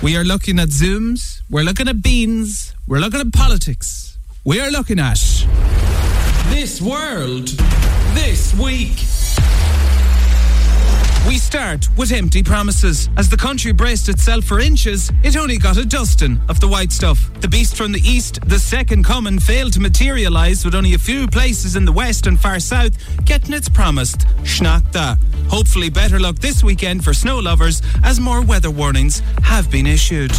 We are looking at Zooms, we're looking at beans, we're looking at politics. We are looking at This world, this week. We start with empty promises. As the country braced itself for inches, it only got a dusting of the white stuff. The beast from the east, the second coming, failed to materialise with only a few places in the west and far south getting its promised schnachta. Hopefully, better luck this weekend for snow lovers as more weather warnings have been issued.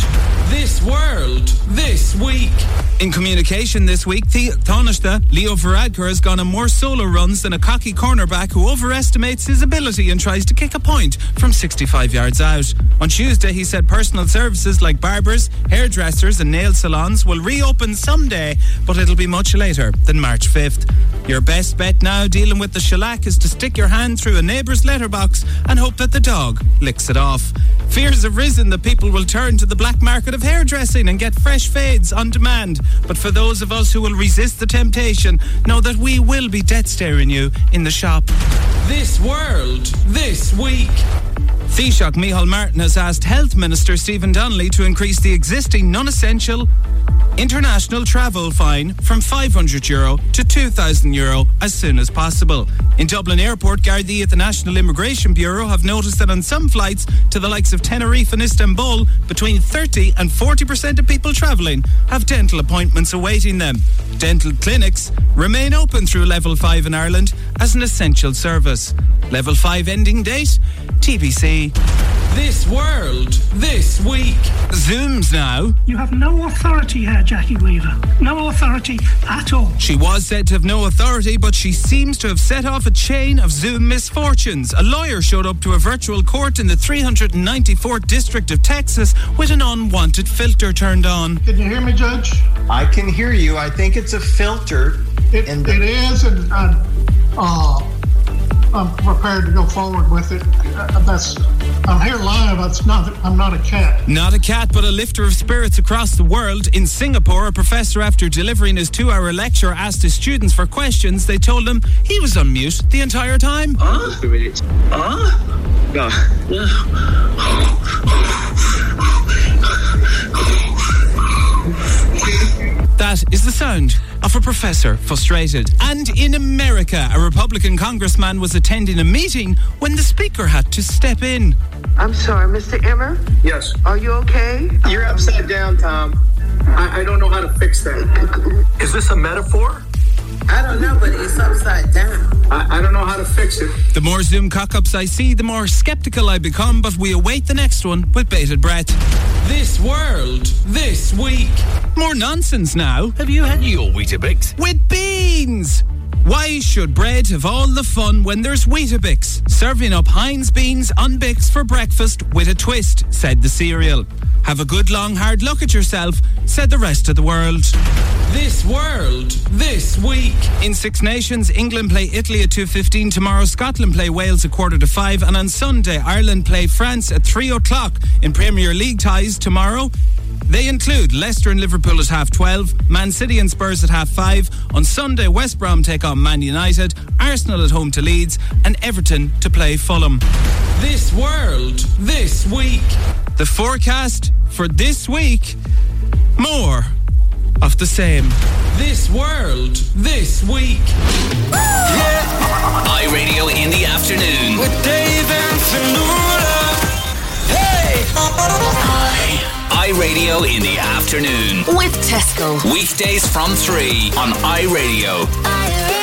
This world, this week. In communication this week, the Taoiseach Leo Varadkar has gone on more solo runs than a cocky cornerback who overestimates his ability and tries to kick a point from 65 yards out. On Tuesday, he said personal services like barbers, hairdressers, and nail salons will reopen someday, but it'll be much later than March 5th. Your best bet now dealing with the shellac is to stick your hand through a neighbour's letterbox and hope that the dog licks it off. Fears have risen that people will turn to the black market of hairdressing and get fresh fades on demand. But for those of us who will resist the temptation, know that we will be dead staring you in the shop. This world, this week. Taoiseach Micheál Martin has asked Health Minister Stephen Donnelly to increase the existing non-essential international travel fine from 500 euro to 2,000 euro as soon as possible. In Dublin Airport, Gardaí at the National Immigration Bureau have noticed that on some flights to the likes of Tenerife and Istanbul, between 30 and 40% of people travelling have dental appointments awaiting them. Dental clinics remain open through Level 5 in Ireland as an essential service. Level 5 ending date? TBC. This world, this week. Zooms now. You have no authority here, Jackie Weaver. No authority at all. She was said to have no authority, but she seems to have set off a chain of Zoom misfortunes. A lawyer showed up to a virtual court in the 394th district of Texas with an unwanted filter turned on. Can you hear me, Judge? I can hear you. I think it's a filter. It, the- it is, and, and uh, I'm prepared to go forward with it. Uh, that's I'm here live. That's not. I'm not a cat. Not a cat, but a lifter of spirits across the world. In Singapore, a professor, after delivering his two hour lecture, asked his students for questions. They told him he was on mute the entire time. That is the sound of a professor frustrated. And in America, a Republican congressman was attending a meeting when the speaker had to step in. I'm sorry, Mr. Emmer. Yes. Are you okay? You're upside down, Tom. I, I don't know how to fix that. Is this a metaphor? I don't know, but it's upside The more Zoom cock ups I see, the more skeptical I become, but we await the next one with bated breath. This world, this week. More nonsense now. Have you had your Weetabix? with beans. Why should bread have all the fun when there's Weetabix? Serving up Heinz beans on Bix for breakfast with a twist, said the cereal. Have a good long hard look at yourself, said the rest of the world. This world, this week. In Six Nations, England play Italy at 2.15 tomorrow, Scotland play Wales at quarter to five, and on Sunday, Ireland play France at 3 o'clock. In Premier League ties tomorrow, they include Leicester and Liverpool at half 12, Man City and Spurs at half 5. On Sunday, West Brom take on Man United, Arsenal at home to Leeds, and Everton to play Fulham. This world, this week. The forecast for this week more of the same. This world, this week. iRadio in the afternoon. iRadio in the afternoon. With Tesco. Weekdays from 3 on iRadio.